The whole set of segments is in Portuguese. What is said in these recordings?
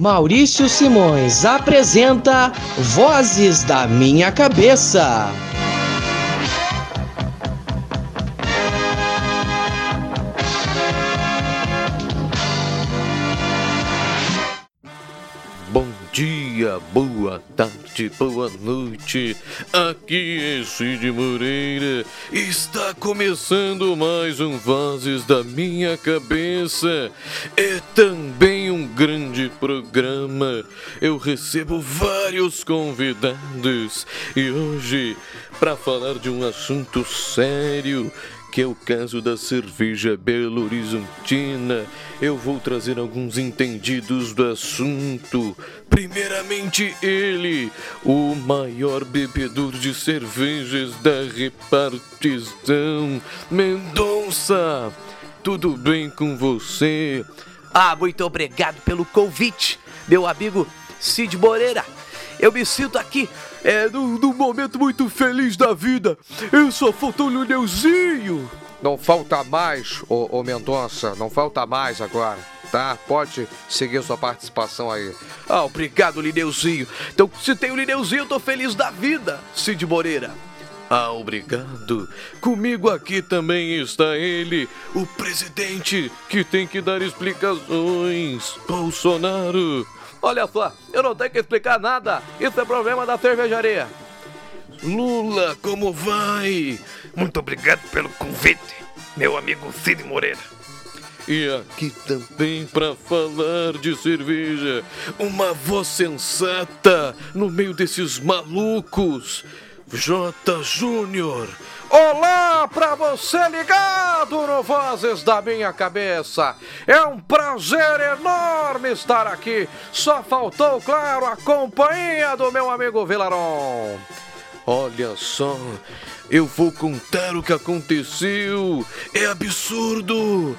Maurício Simões apresenta Vozes da Minha Cabeça. Tarde, boa noite. Aqui é Cid Moreira. Está começando mais um Vozes da Minha Cabeça. É também um grande programa. Eu recebo vários convidados e hoje, para falar de um assunto sério, que é o caso da cerveja Belo Horizontina. Eu vou trazer alguns entendidos do assunto. Primeiramente, ele, o maior bebedor de cervejas da repartição, Mendonça. Tudo bem com você? Ah, muito obrigado pelo convite, meu amigo Cid Moreira. Eu me sinto aqui é, num, num momento muito feliz da vida. Eu só faltou um Lineuzinho. Não falta mais, ô, ô Mendonça, não falta mais agora, tá? Pode seguir sua participação aí. Ah, obrigado, Lineuzinho. Então, se tem o Lineuzinho, eu tô feliz da vida, Cid Moreira. Ah, obrigado. Comigo aqui também está ele, o presidente que tem que dar explicações. Bolsonaro. Olha só, eu não tenho que explicar nada. Isso é problema da cervejaria. Lula, como vai? Muito obrigado pelo convite, meu amigo Cid Moreira. E aqui também para falar de cerveja, uma voz sensata no meio desses malucos. J. Júnior. Olá pra você ligado no Vozes da Minha Cabeça. É um prazer enorme estar aqui. Só faltou, claro, a companhia do meu amigo Vilaron. Olha só, eu vou contar o que aconteceu. É absurdo.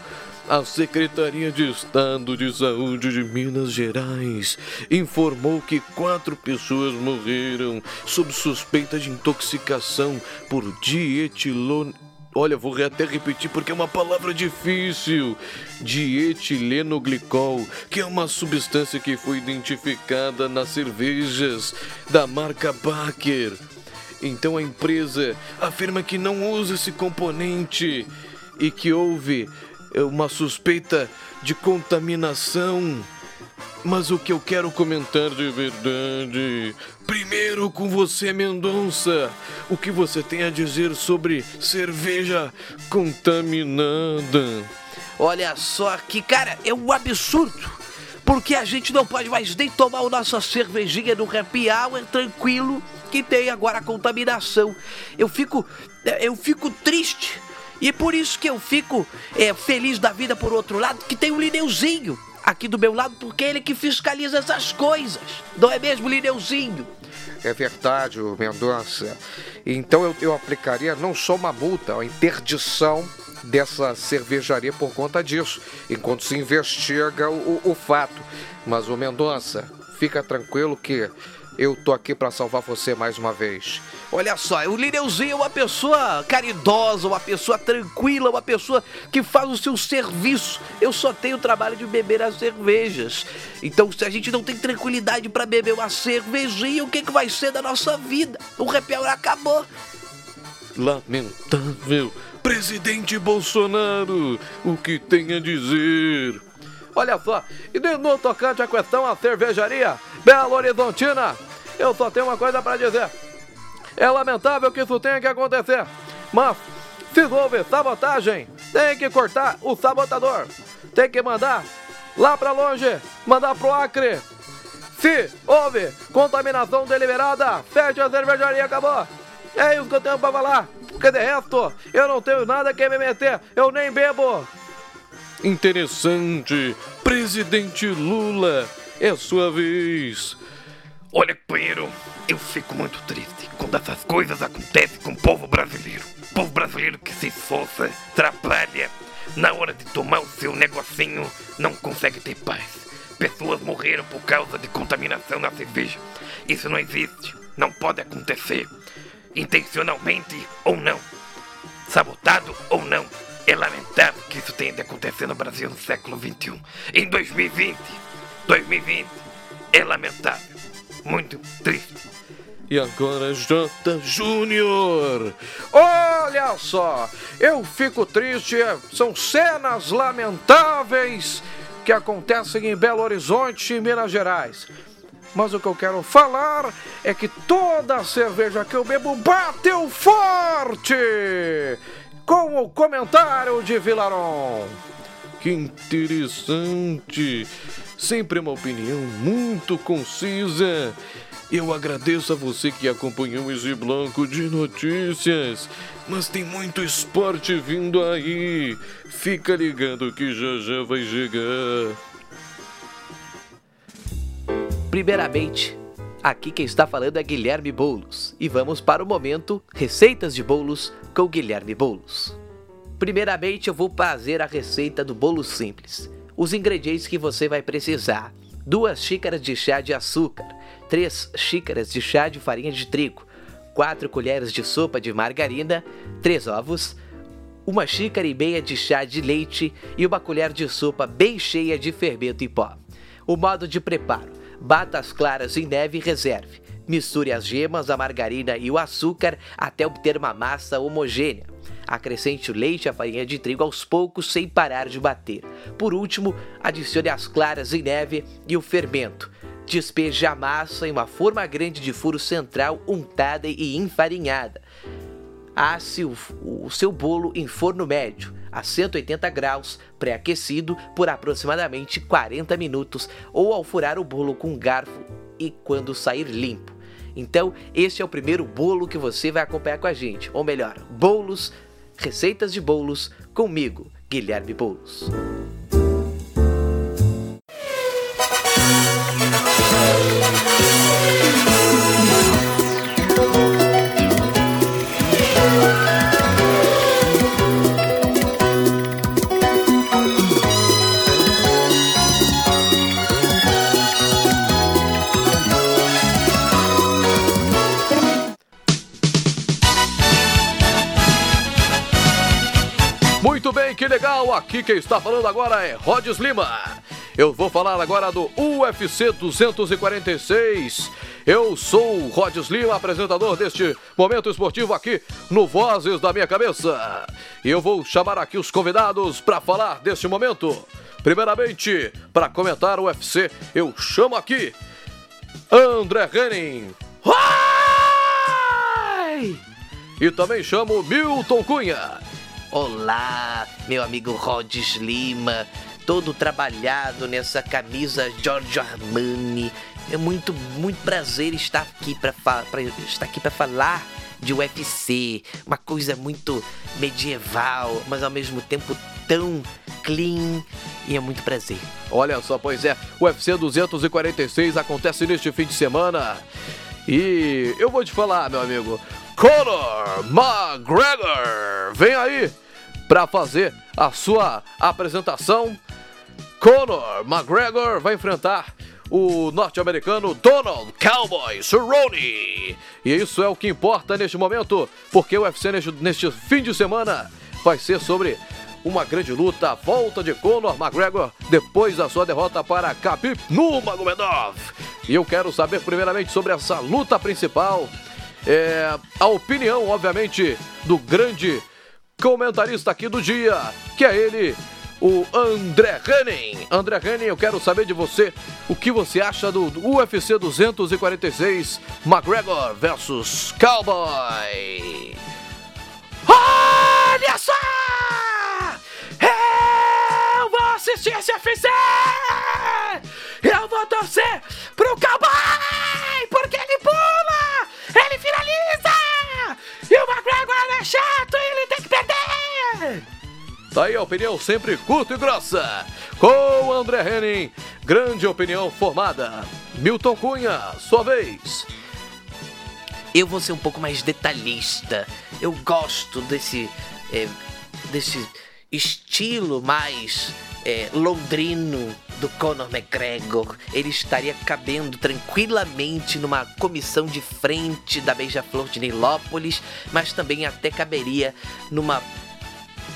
A Secretaria de Estado de Saúde de Minas Gerais informou que quatro pessoas morreram sob suspeita de intoxicação por dietilon. Olha, vou até repetir porque é uma palavra difícil. Dietilenoglicol, que é uma substância que foi identificada nas cervejas da marca Baker. Então a empresa afirma que não usa esse componente e que houve uma suspeita de contaminação. Mas o que eu quero comentar de verdade. Primeiro com você, Mendonça. O que você tem a dizer sobre cerveja contaminada? Olha só que, cara, é um absurdo. Porque a gente não pode mais nem tomar a nossa cervejinha no happy hour tranquilo que tem agora a contaminação. Eu fico. Eu fico triste e é por isso que eu fico é, feliz da vida, por outro lado, que tem o Lineuzinho aqui do meu lado, porque é ele que fiscaliza essas coisas. Não é mesmo, Lineuzinho? É verdade, Mendonça. Então eu, eu aplicaria não só uma multa, a interdição dessa cervejaria por conta disso, enquanto se investiga o, o, o fato. Mas o Mendonça, fica tranquilo que eu tô aqui para salvar você mais uma vez. Olha só, o Lineuzinho é uma pessoa caridosa, uma pessoa tranquila, uma pessoa que faz o seu serviço. Eu só tenho o trabalho de beber as cervejas. Então, se a gente não tem tranquilidade para beber uma cervejinha, o que, que vai ser da nossa vida? O hour acabou. Lamentável. Presidente Bolsonaro, o que tem a dizer? Olha só, e de no tocante à questão a cervejaria Belo Horizontina, eu só tenho uma coisa para dizer. É lamentável que isso tenha que acontecer, mas se houve sabotagem, tem que cortar o sabotador. Tem que mandar lá para longe, mandar pro Acre. Se houve contaminação deliberada, fecha a cervejaria, acabou. É isso que eu tenho para falar. Porque de resto, eu não tenho nada que me meter, eu nem bebo. Interessante. Presidente Lula, é sua vez. Olha, companheiro, eu fico muito triste quando essas coisas acontecem com o povo brasileiro. O povo brasileiro que se esforça, trabalha, na hora de tomar o seu negocinho, não consegue ter paz. Pessoas morreram por causa de contaminação na cerveja. Isso não existe, não pode acontecer. Intencionalmente ou não. Sabotado ou não. É lamentável que isso tenha de acontecer no Brasil no século XXI. Em 2020, 2020, é lamentável. Muito triste. E agora, J. Júnior. Olha só, eu fico triste, são cenas lamentáveis que acontecem em Belo Horizonte Minas Gerais. Mas o que eu quero falar é que toda a cerveja que eu bebo bateu forte! Com o comentário de Vilaron. Que interessante! Sempre uma opinião muito concisa. Eu agradeço a você que acompanhou esse bloco de notícias. Mas tem muito esporte vindo aí. Fica ligado que já já vai chegar. Primeiramente, aqui quem está falando é Guilherme Boulos e vamos para o momento Receitas de Bolos com Guilherme Boulos. Primeiramente, eu vou fazer a receita do bolo simples. Os ingredientes que você vai precisar: duas xícaras de chá de açúcar, três xícaras de chá de farinha de trigo, 4 colheres de sopa de margarina, 3 ovos, uma xícara e meia de chá de leite e uma colher de sopa bem cheia de fermento em pó. O modo de preparo: bata as claras em neve e reserve. Misture as gemas, a margarina e o açúcar até obter uma massa homogênea. Acrescente o leite e a farinha de trigo aos poucos sem parar de bater. Por último, adicione as claras em neve e o fermento. Despeje a massa em uma forma grande de furo central untada e enfarinhada. Asse o, o seu bolo em forno médio, a 180 graus, pré-aquecido por aproximadamente 40 minutos, ou ao furar o bolo com um garfo e quando sair limpo. Então, este é o primeiro bolo que você vai acompanhar com a gente, ou melhor, bolos, receitas de bolos comigo, Guilherme Bolos. Muito bem, que legal! Aqui quem está falando agora é Rods Lima. Eu vou falar agora do UFC 246. Eu sou o Rods Lima, apresentador deste momento esportivo aqui no Vozes da Minha Cabeça. E eu vou chamar aqui os convidados para falar deste momento. Primeiramente, para comentar o UFC, eu chamo aqui André Henning. E também chamo Milton Cunha. Olá, meu amigo Rods Lima, todo trabalhado nessa camisa Giorgio Armani. É muito, muito prazer estar aqui para estar aqui para falar de UFC, uma coisa muito medieval, mas ao mesmo tempo tão clean e é muito prazer. Olha só, pois é, o UFC 246 acontece neste fim de semana. E eu vou te falar, meu amigo, Conor McGregor vem aí para fazer a sua apresentação. Conor McGregor vai enfrentar o norte-americano Donald Cowboy Cerrone. E isso é o que importa neste momento, porque o UFC neste, neste fim de semana vai ser sobre uma grande luta, a volta de Conor McGregor depois da sua derrota para Khabib Nurmagomedov. E eu quero saber primeiramente sobre essa luta principal, é, a opinião, obviamente, do grande comentarista aqui do dia, que é ele, o André Henning. André Henning, eu quero saber de você o que você acha do UFC 246 McGregor versus Cowboy. Tá aí a opinião sempre curta e grossa. Com André Henning, grande opinião formada. Milton Cunha, sua vez. Eu vou ser um pouco mais detalhista. Eu gosto desse. é, desse estilo mais é, londrino do Conor McGregor. Ele estaria cabendo tranquilamente numa comissão de frente da Beija-Flor de Nilópolis, mas também até caberia numa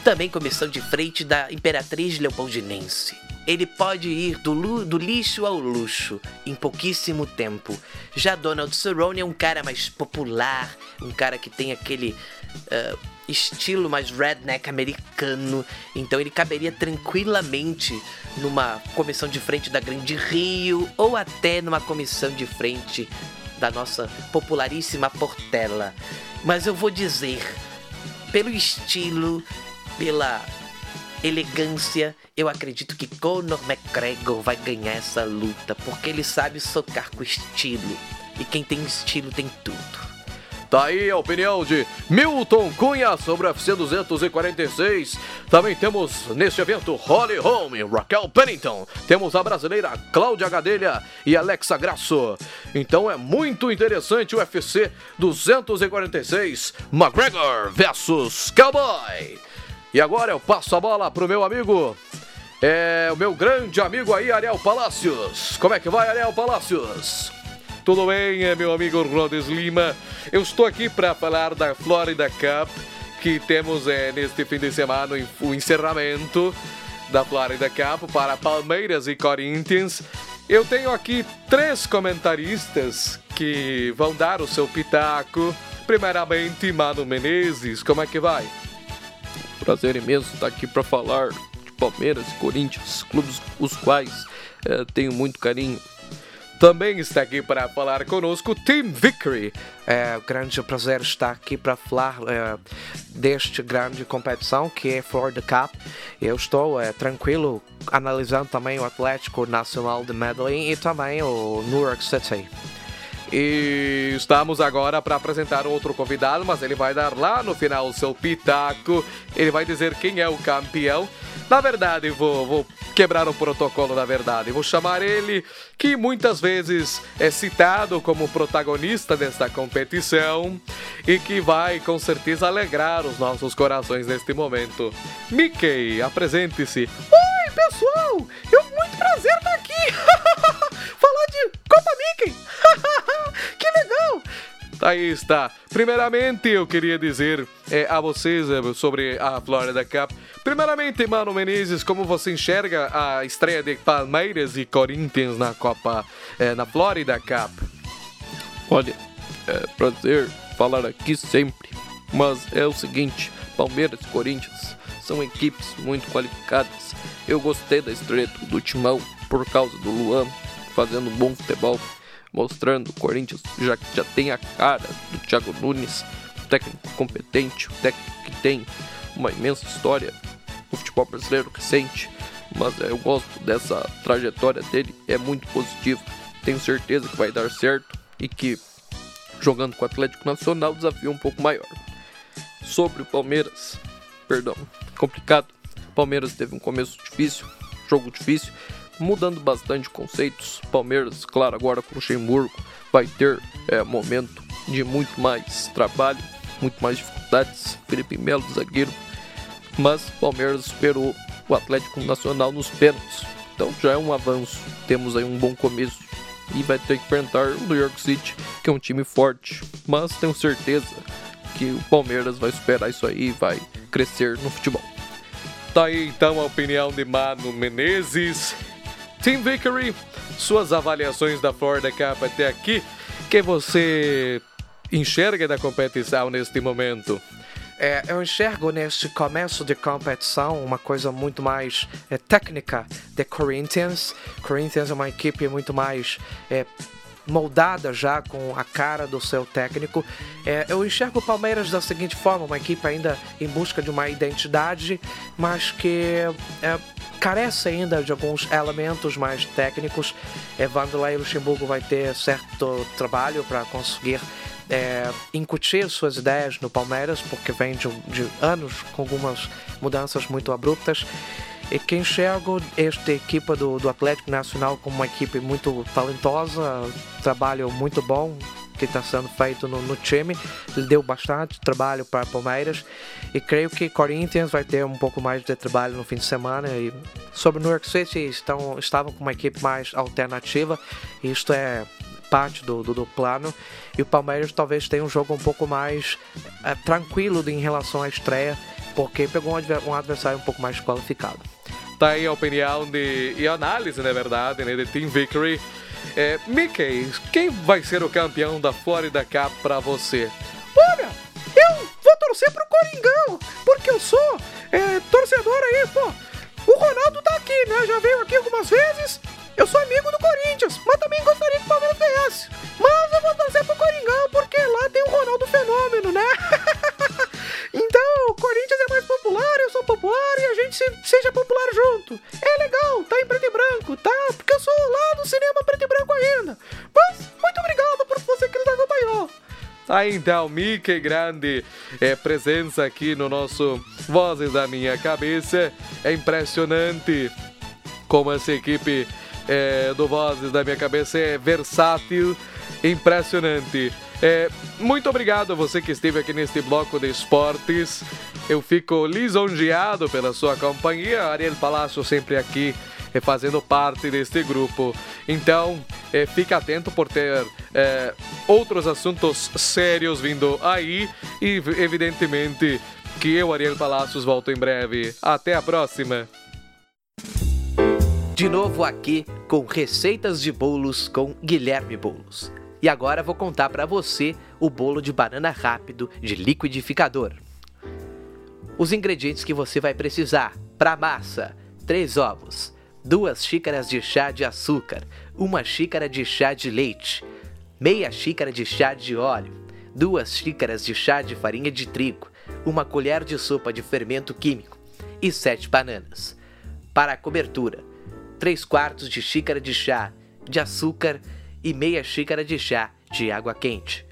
também comissão de frente da Imperatriz Leopoldinense. ele pode ir do, do, lixo ao luxo em pouquíssimo tempo. Já Donald Cerrone é um cara mais popular, um cara que tem aquele uh, estilo mais redneck americano, então ele caberia tranquilamente numa comissão de frente da Grande Rio ou até numa comissão de frente da nossa popularíssima Portela. Mas eu vou dizer, pelo estilo, pela elegância, eu acredito que Conor McGregor vai ganhar essa luta, porque ele sabe socar com estilo. E quem tem estilo tem tudo. Tá aí a opinião de Milton Cunha sobre o UFC 246. Também temos neste evento Holly Holm, Raquel Pennington. Temos a brasileira Cláudia Gadelha e Alexa Grasso. Então é muito interessante o UFC 246 McGregor versus Cowboy. E agora eu passo a bola pro meu amigo, é o meu grande amigo aí, Ariel Palácios. Como é que vai, Ariel Palácios? Tudo bem, é meu amigo Rhodes Lima? Eu estou aqui para falar da Florida Cup, que temos é, neste fim de semana o encerramento da Florida Cup para Palmeiras e Corinthians. Eu tenho aqui três comentaristas que vão dar o seu pitaco. Primeiramente, Mano Menezes, como é que vai? Prazer imenso estar aqui para falar de Palmeiras e Corinthians, clubes os quais é, tenho muito carinho. Também está aqui para falar conosco Tim Vickery. É um grande prazer estar aqui para falar é, deste grande competição que é Florida Cup. Eu estou é, tranquilo analisando também o Atlético Nacional de Medellín e também o New York City. E estamos agora para apresentar outro convidado, mas ele vai dar lá no final o seu pitaco. Ele vai dizer quem é o campeão. Na verdade, vou, vou quebrar o protocolo da verdade. Vou chamar ele, que muitas vezes é citado como protagonista desta competição e que vai com certeza alegrar os nossos corações neste momento. Mickey, apresente-se. Oi, pessoal! Eu muito prazer estar aqui. Copa Mickey. que legal! Aí está. Primeiramente, eu queria dizer é, a vocês é, sobre a Florida Cup. Primeiramente, Mano Menezes, como você enxerga a estreia de Palmeiras e Corinthians na Copa, é, na Florida Cup? Olha, é prazer falar aqui sempre, mas é o seguinte: Palmeiras e Corinthians são equipes muito qualificadas. Eu gostei da estreia do Timão por causa do Luan fazendo um bom futebol mostrando o Corinthians já, já tem a cara do Thiago Nunes, técnico competente, técnico que tem uma imensa história no futebol brasileiro recente, mas é, eu gosto dessa trajetória dele, é muito positiva. Tenho certeza que vai dar certo e que jogando com o Atlético Nacional o desafio é um pouco maior. Sobre o Palmeiras, perdão, complicado. Palmeiras teve um começo difícil, jogo difícil, mudando bastante conceitos. Palmeiras, claro, agora com o Luxemburgo, vai ter é, momento de muito mais trabalho, muito mais dificuldades. Felipe Melo, zagueiro, mas Palmeiras superou o Atlético Nacional nos pênaltis. Então já é um avanço. Temos aí um bom começo e vai ter que enfrentar o New York City, que é um time forte, mas tenho certeza que o Palmeiras vai superar isso aí e vai crescer no futebol. Tá aí então a opinião de Mano Menezes. Tim Vickery, suas avaliações da Florida Cup até aqui, que você enxerga da competição neste momento? É, eu enxergo neste começo de competição uma coisa muito mais é, técnica de Corinthians. Corinthians é uma equipe muito mais é, moldada já com a cara do seu técnico. É, eu enxergo o Palmeiras da seguinte forma: uma equipe ainda em busca de uma identidade, mas que é, carece ainda de alguns elementos mais técnicos. É, Vanderlei Luxemburgo vai ter certo trabalho para conseguir é, incutir suas ideias no Palmeiras, porque vem de, de, anos com algumas mudanças muito abruptas. E que enxergo esta equipa do, do Atlético Nacional como uma equipe muito talentosa, trabalho muito bom, que está sendo feito no, no, time. Ele deu bastante trabalho para Palmeiras e creio que Corinthians vai ter um pouco mais de trabalho no fim de semana. E sobre o New York City, estão, estavam com uma equipe mais alternativa. Isto é parte do, do, do, plano. E o Palmeiras talvez tenha um jogo um pouco mais é, tranquilo em relação à estreia, porque pegou um adversário um pouco mais qualificado. Tá aí a opinião de, e análise, na verdade, né, de Team Victory. É, Mickey, quem vai ser o campeão da Florida Cup pra você? Olha, eu vou torcer pro Coringão, porque eu sou é, torcedor aí, pô. O Ronaldo tá aqui, né? Já veio aqui algumas vezes. Eu sou amigo do Corinthians, mas também gostaria que o Palmeiras ganhasse. Mas eu vou torcer pro Coringão, porque lá tem o Ronaldo Fenômeno, né? o Corinthians é mais popular, eu sou popular e a gente se, seja popular junto. É legal, tá em preto e branco, tá? Porque eu sou lá do cinema preto e branco ainda. Mas, muito obrigado por você que nos acompanhou. Tá então, Mickey Grande, é presença aqui no nosso Vozes da Minha Cabeça. É impressionante como essa equipe é, do Vozes da Minha Cabeça é versátil, impressionante. É, muito obrigado a você que esteve aqui neste bloco de esportes. Eu fico lisonjeado pela sua companhia. Ariel Palácio sempre aqui é, fazendo parte deste grupo. Então, é, fica atento por ter é, outros assuntos sérios vindo aí e, evidentemente, que eu, Ariel Palácios, volto em breve. Até a próxima! De novo aqui com receitas de bolos com Guilherme Bolos. E agora vou contar para você o bolo de banana rápido de liquidificador. Os ingredientes que você vai precisar para massa: 3 ovos, 2 xícaras de chá de açúcar, 1 xícara de chá de leite, meia xícara de chá de óleo, 2 xícaras de chá de farinha de trigo, uma colher de sopa de fermento químico e 7 bananas. Para a cobertura: 3 quartos de xícara de chá de açúcar e meia xícara de chá de água quente.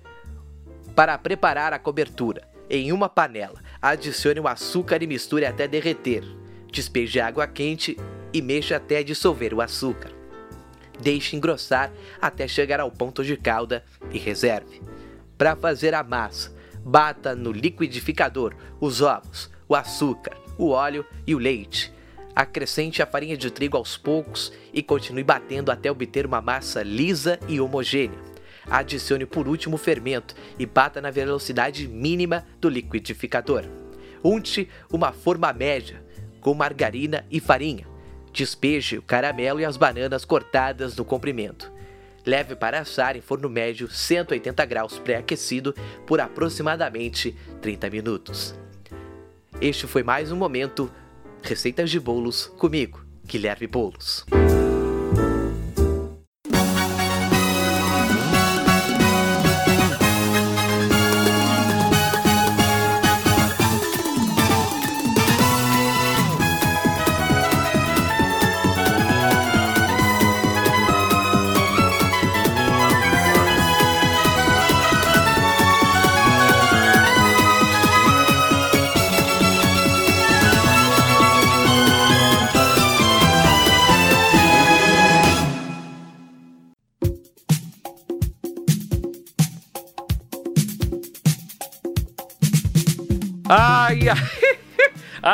Para preparar a cobertura, em uma panela, adicione o açúcar e misture até derreter. Despeje água quente e mexa até dissolver o açúcar. Deixe engrossar até chegar ao ponto de calda e reserve. Para fazer a massa, bata no liquidificador os ovos, o açúcar, o óleo e o leite. Acrescente a farinha de trigo aos poucos e continue batendo até obter uma massa lisa e homogênea. Adicione por último o fermento e bata na velocidade mínima do liquidificador. Unte uma forma média com margarina e farinha. Despeje o caramelo e as bananas cortadas no comprimento. Leve para assar em forno médio 180 graus pré-aquecido por aproximadamente 30 minutos. Este foi mais um momento Receitas de Bolos comigo, Guilherme Bolos.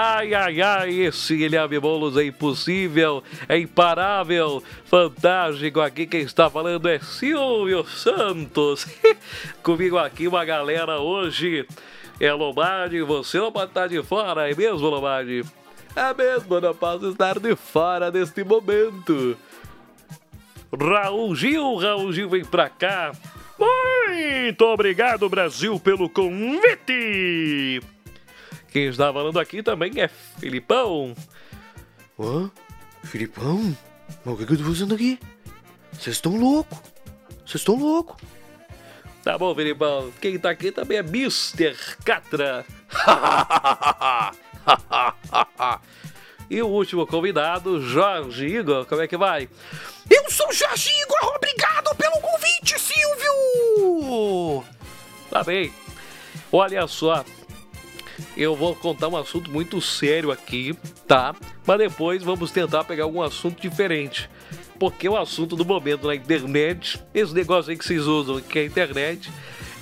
Ai, ai, ai, esse Guilherme Boulos é impossível, é imparável, fantástico. Aqui quem está falando é Silvio Santos. Comigo aqui uma galera hoje. É Lombardi, você não pode estar de fora, é mesmo, Lombardi? É mesmo, não posso estar de fora neste momento. Raul Gil, Raul Gil vem pra cá. Muito obrigado, Brasil, pelo convite! Quem está falando aqui também é Filipão. Hã? Filipão? Mas o que, que eu tô fazendo aqui? Vocês estão loucos. Vocês estão loucos. Tá bom, Filipão. Quem tá aqui também é Mr. Catra. e o último convidado, Jorge Igor. Como é que vai? Eu sou Jorge Igor. Obrigado pelo convite, Silvio. Tá bem. Olha só, eu vou contar um assunto muito sério aqui, tá? Mas depois vamos tentar pegar algum assunto diferente. Porque o assunto do momento na internet, esse negócio aí que vocês usam, que é a internet,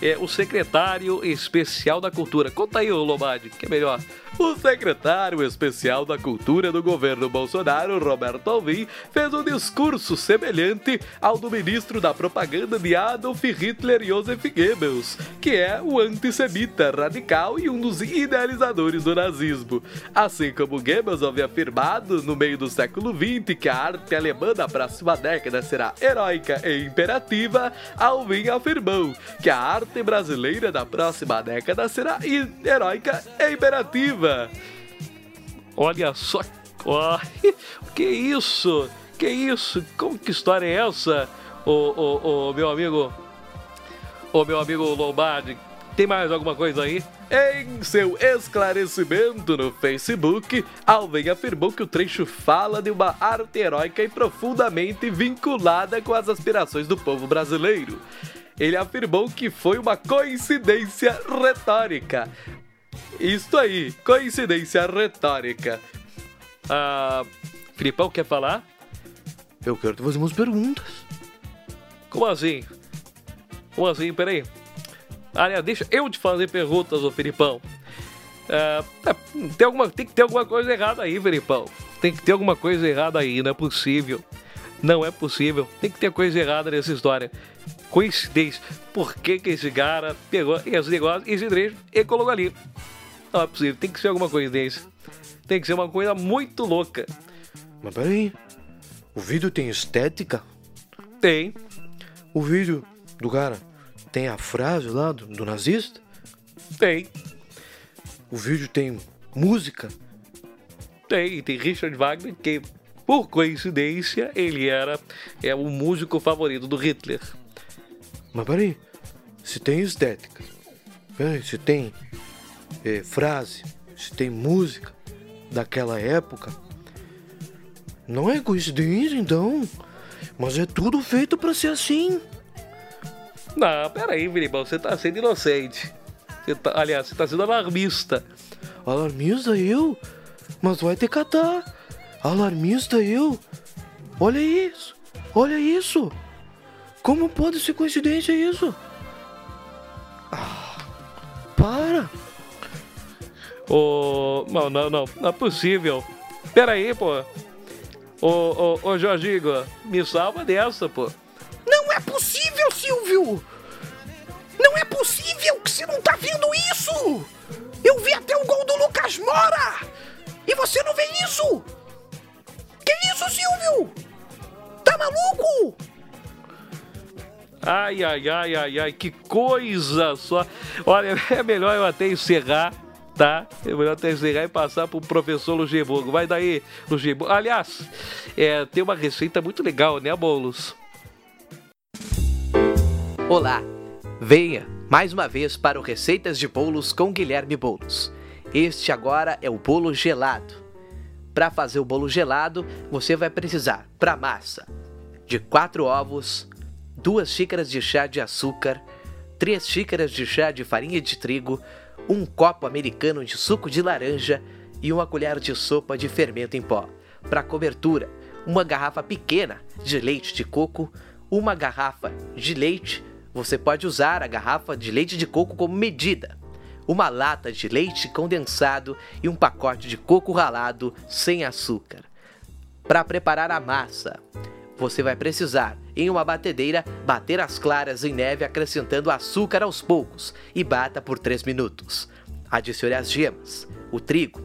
é o secretário especial da cultura. Conta aí, Lombardi, que é melhor. O secretário especial da Cultura do governo Bolsonaro, Roberto Alvim, fez um discurso semelhante ao do ministro da Propaganda de Adolf Hitler Joseph Goebbels, que é o antissemita radical e um dos idealizadores do nazismo. Assim como Goebbels havia afirmado no meio do século XX que a arte alemã da próxima década será heróica e imperativa, Alvim afirmou que a arte brasileira da próxima década será heróica e imperativa. Olha só, oh, que isso? Que isso? Como que história é essa, o meu amigo, o meu amigo Lombardi? Tem mais alguma coisa aí? Em seu esclarecimento no Facebook, Alvin afirmou que o trecho fala de uma arte heróica e profundamente vinculada com as aspirações do povo brasileiro. Ele afirmou que foi uma coincidência retórica. Isto aí, coincidência retórica. Ah, Filipão quer falar? Eu quero te fazer umas perguntas. Como assim? Como assim? Peraí. Aliás, deixa eu te fazer perguntas, ô Filipão. É, é, tem, alguma, tem que ter alguma coisa errada aí, Filipão. Tem que ter alguma coisa errada aí, não é possível. Não é possível. Tem que ter coisa errada nessa história. Coincidência. Por que, que esse cara pegou esse negócio, esse trecho e colocou ali? Não é possível. Tem que ser alguma coincidência. Tem que ser uma coisa muito louca. Mas peraí. O vídeo tem estética? Tem. O vídeo do cara tem a frase lá do, do nazista? Tem. O vídeo tem música? Tem, tem Richard Wagner, que por coincidência ele era é o músico favorito do Hitler. Mas peraí, se tem estética, peraí, se tem é, frase, se tem música daquela época, não é coincidência então, mas é tudo feito para ser assim. Não, peraí, Filipão, você tá sendo inocente. Você tá, aliás, você tá sendo alarmista. Alarmista eu? Mas vai ter catar. Alarmista eu? Olha isso, olha isso. Como pode ser coincidência isso? Ah, para. Ô, oh, não, não, não, não é possível. Peraí, pô. Ô, ô, ô, Jorginho, me salva dessa, pô. Não é possível, Silvio! Não é possível que você não tá vendo isso! Eu vi até o gol do Lucas Mora! E você não vê isso? Que isso, Silvio? Tá maluco? Ai, ai, ai, ai, ai, que coisa só. Olha, é melhor eu até encerrar, tá? É melhor até encerrar e passar pro professor Luxemburgo. Vai daí, Luxemburgo. Aliás, é, tem uma receita muito legal, né, Bolos? Olá, venha mais uma vez para o Receitas de Bolos com Guilherme Bolos. Este agora é o bolo gelado. Para fazer o bolo gelado, você vai precisar para massa de 4 ovos, 2 xícaras de chá de açúcar, 3 xícaras de chá de farinha de trigo, um copo americano de suco de laranja e uma colher de sopa de fermento em pó. Para cobertura, uma garrafa pequena de leite de coco, uma garrafa de leite você pode usar a garrafa de leite de coco como medida, uma lata de leite condensado e um pacote de coco ralado sem açúcar. Para preparar a massa, você vai precisar, em uma batedeira, bater as claras em neve acrescentando açúcar aos poucos e bata por 3 minutos. Adicione as gemas, o trigo,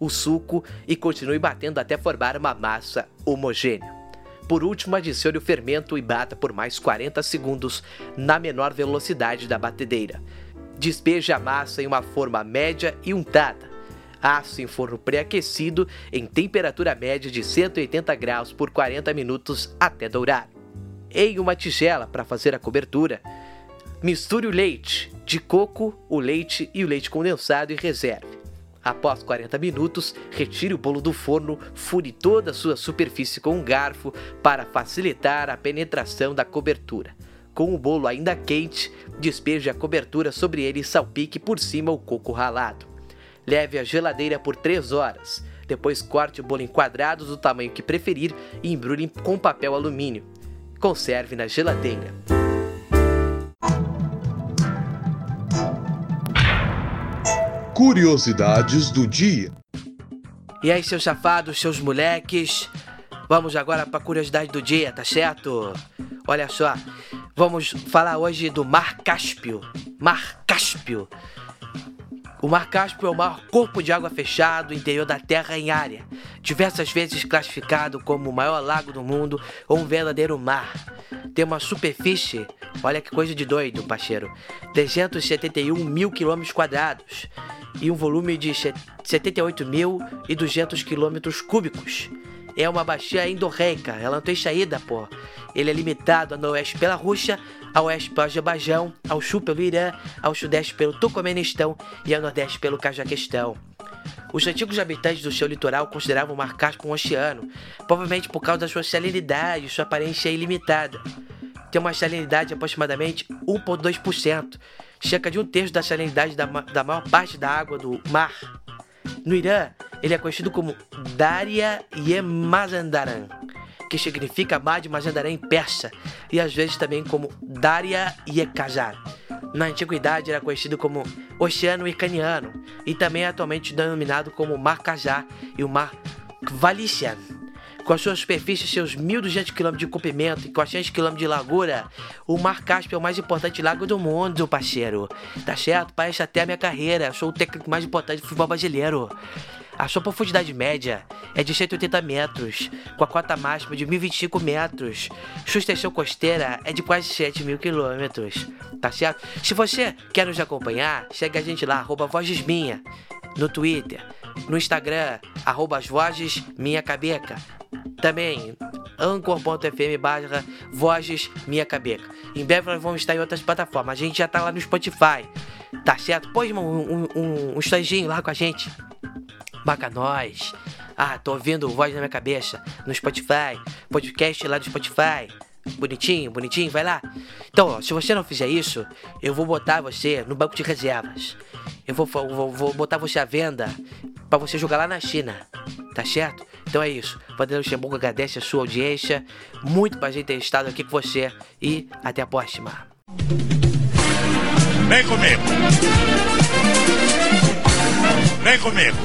o suco e continue batendo até formar uma massa homogênea. Por último, adicione o fermento e bata por mais 40 segundos na menor velocidade da batedeira. Despeje a massa em uma forma média e untada. Asse em forno pré-aquecido em temperatura média de 180 graus por 40 minutos até dourar. Em uma tigela para fazer a cobertura, misture o leite de coco, o leite e o leite condensado e reserve. Após 40 minutos, retire o bolo do forno, fure toda a sua superfície com um garfo para facilitar a penetração da cobertura. Com o bolo ainda quente, despeje a cobertura sobre ele e salpique por cima o coco ralado. Leve à geladeira por 3 horas. Depois corte o bolo em quadrados do tamanho que preferir e embrulhe com papel alumínio. Conserve na geladeira. Curiosidades do dia. E aí, seus safados, seus moleques, vamos agora para curiosidade do dia, tá certo? Olha só, vamos falar hoje do Mar Cáspio. Mar Cáspio. O Mar Cáspio é o maior corpo de água fechado interior da Terra em área, diversas vezes classificado como o maior lago do mundo ou um verdadeiro mar. Tem uma superfície, olha que coisa de doido, parceiro, 371 mil quilômetros quadrados e um volume de 78.200 quilômetros cúbicos. É uma bacia endorreica, ela não tem saída, pô. Ele é limitado a oeste pela Rússia, ao oeste pelo Azerbaijão, ao sul pelo Irã, ao sudeste pelo Turcomenistão e ao nordeste pelo Cajaquistão. Os antigos habitantes do seu litoral consideravam o Mar Cáspio um oceano, provavelmente por causa da sua salinidade e sua aparência ilimitada. Tem uma salinidade de aproximadamente 1,2%, cerca de um terço da salinidade da, da maior parte da água do mar. No Irã, ele é conhecido como Daria Yemazandaran, que significa mar de Mazandaran em persa, e às vezes também como Daria Yekazar. Na antiguidade era conhecido como Oceano Ircaniano e também é atualmente denominado como Mar Kazar e o Mar Kvalician. Com a sua superfície, seus 1.200 km de comprimento e 400 km de largura, o Mar Cáspio é o mais importante lago do mundo, parceiro. Tá certo? Parece até a minha carreira. Sou o técnico mais importante do futebol brasileiro. A sua profundidade média é de 180 metros, com a cota máxima de 1025 metros. Sua extensão costeira é de quase 7 mil quilômetros. Tá certo? Se você quer nos acompanhar, segue a gente lá, arroba Vozes Minha, no Twitter, no Instagram, arroba as Vozes Minha Cabeca. Também, anchor.fm barra Vozes Minha Cabeca. Em breve nós vamos estar em outras plataformas. A gente já tá lá no Spotify. Tá certo? Põe um, um, um, um lá com a gente. Marca nós. Ah, tô ouvindo voz na minha cabeça no Spotify, podcast lá do Spotify. Bonitinho, bonitinho, vai lá. Então, ó, se você não fizer isso, eu vou botar você no banco de reservas. Eu vou, vou, vou botar você à venda para você jogar lá na China. Tá certo? Então é isso. Vanderlei Luxemburgo agradece a sua audiência. Muito prazer ter estado aqui com você. E até a próxima. Vem comigo. Vem comigo.